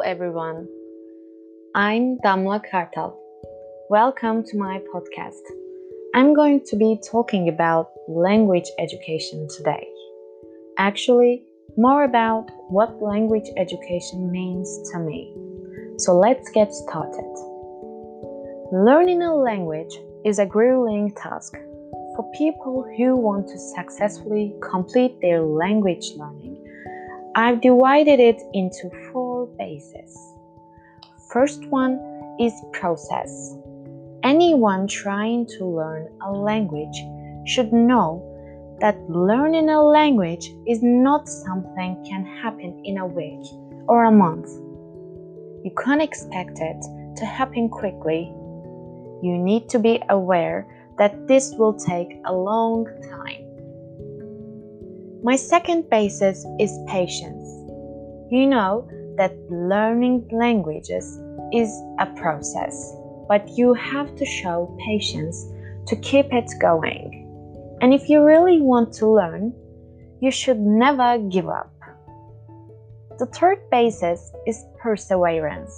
everyone. I'm Damla Kartal. Welcome to my podcast. I'm going to be talking about language education today. Actually, more about what language education means to me. So let's get started. Learning a language is a grueling task for people who want to successfully complete their language learning. I've divided it into four bases. First one is process. Anyone trying to learn a language should know that learning a language is not something can happen in a week or a month. You can't expect it to happen quickly. You need to be aware that this will take a long time. My second basis is patience. You know that learning languages is a process, but you have to show patience to keep it going. And if you really want to learn, you should never give up. The third basis is perseverance,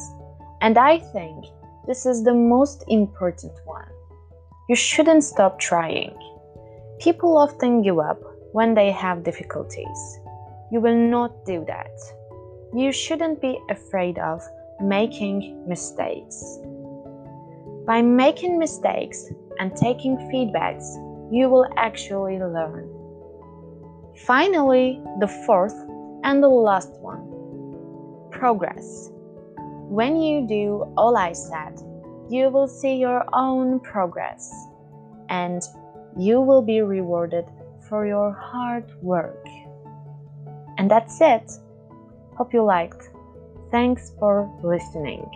and I think this is the most important one. You shouldn't stop trying. People often give up when they have difficulties. You will not do that. You shouldn't be afraid of making mistakes. By making mistakes and taking feedbacks, you will actually learn. Finally, the fourth and the last one progress. When you do all I said, you will see your own progress and you will be rewarded for your hard work. And that's it. Hope you liked. Thanks for listening.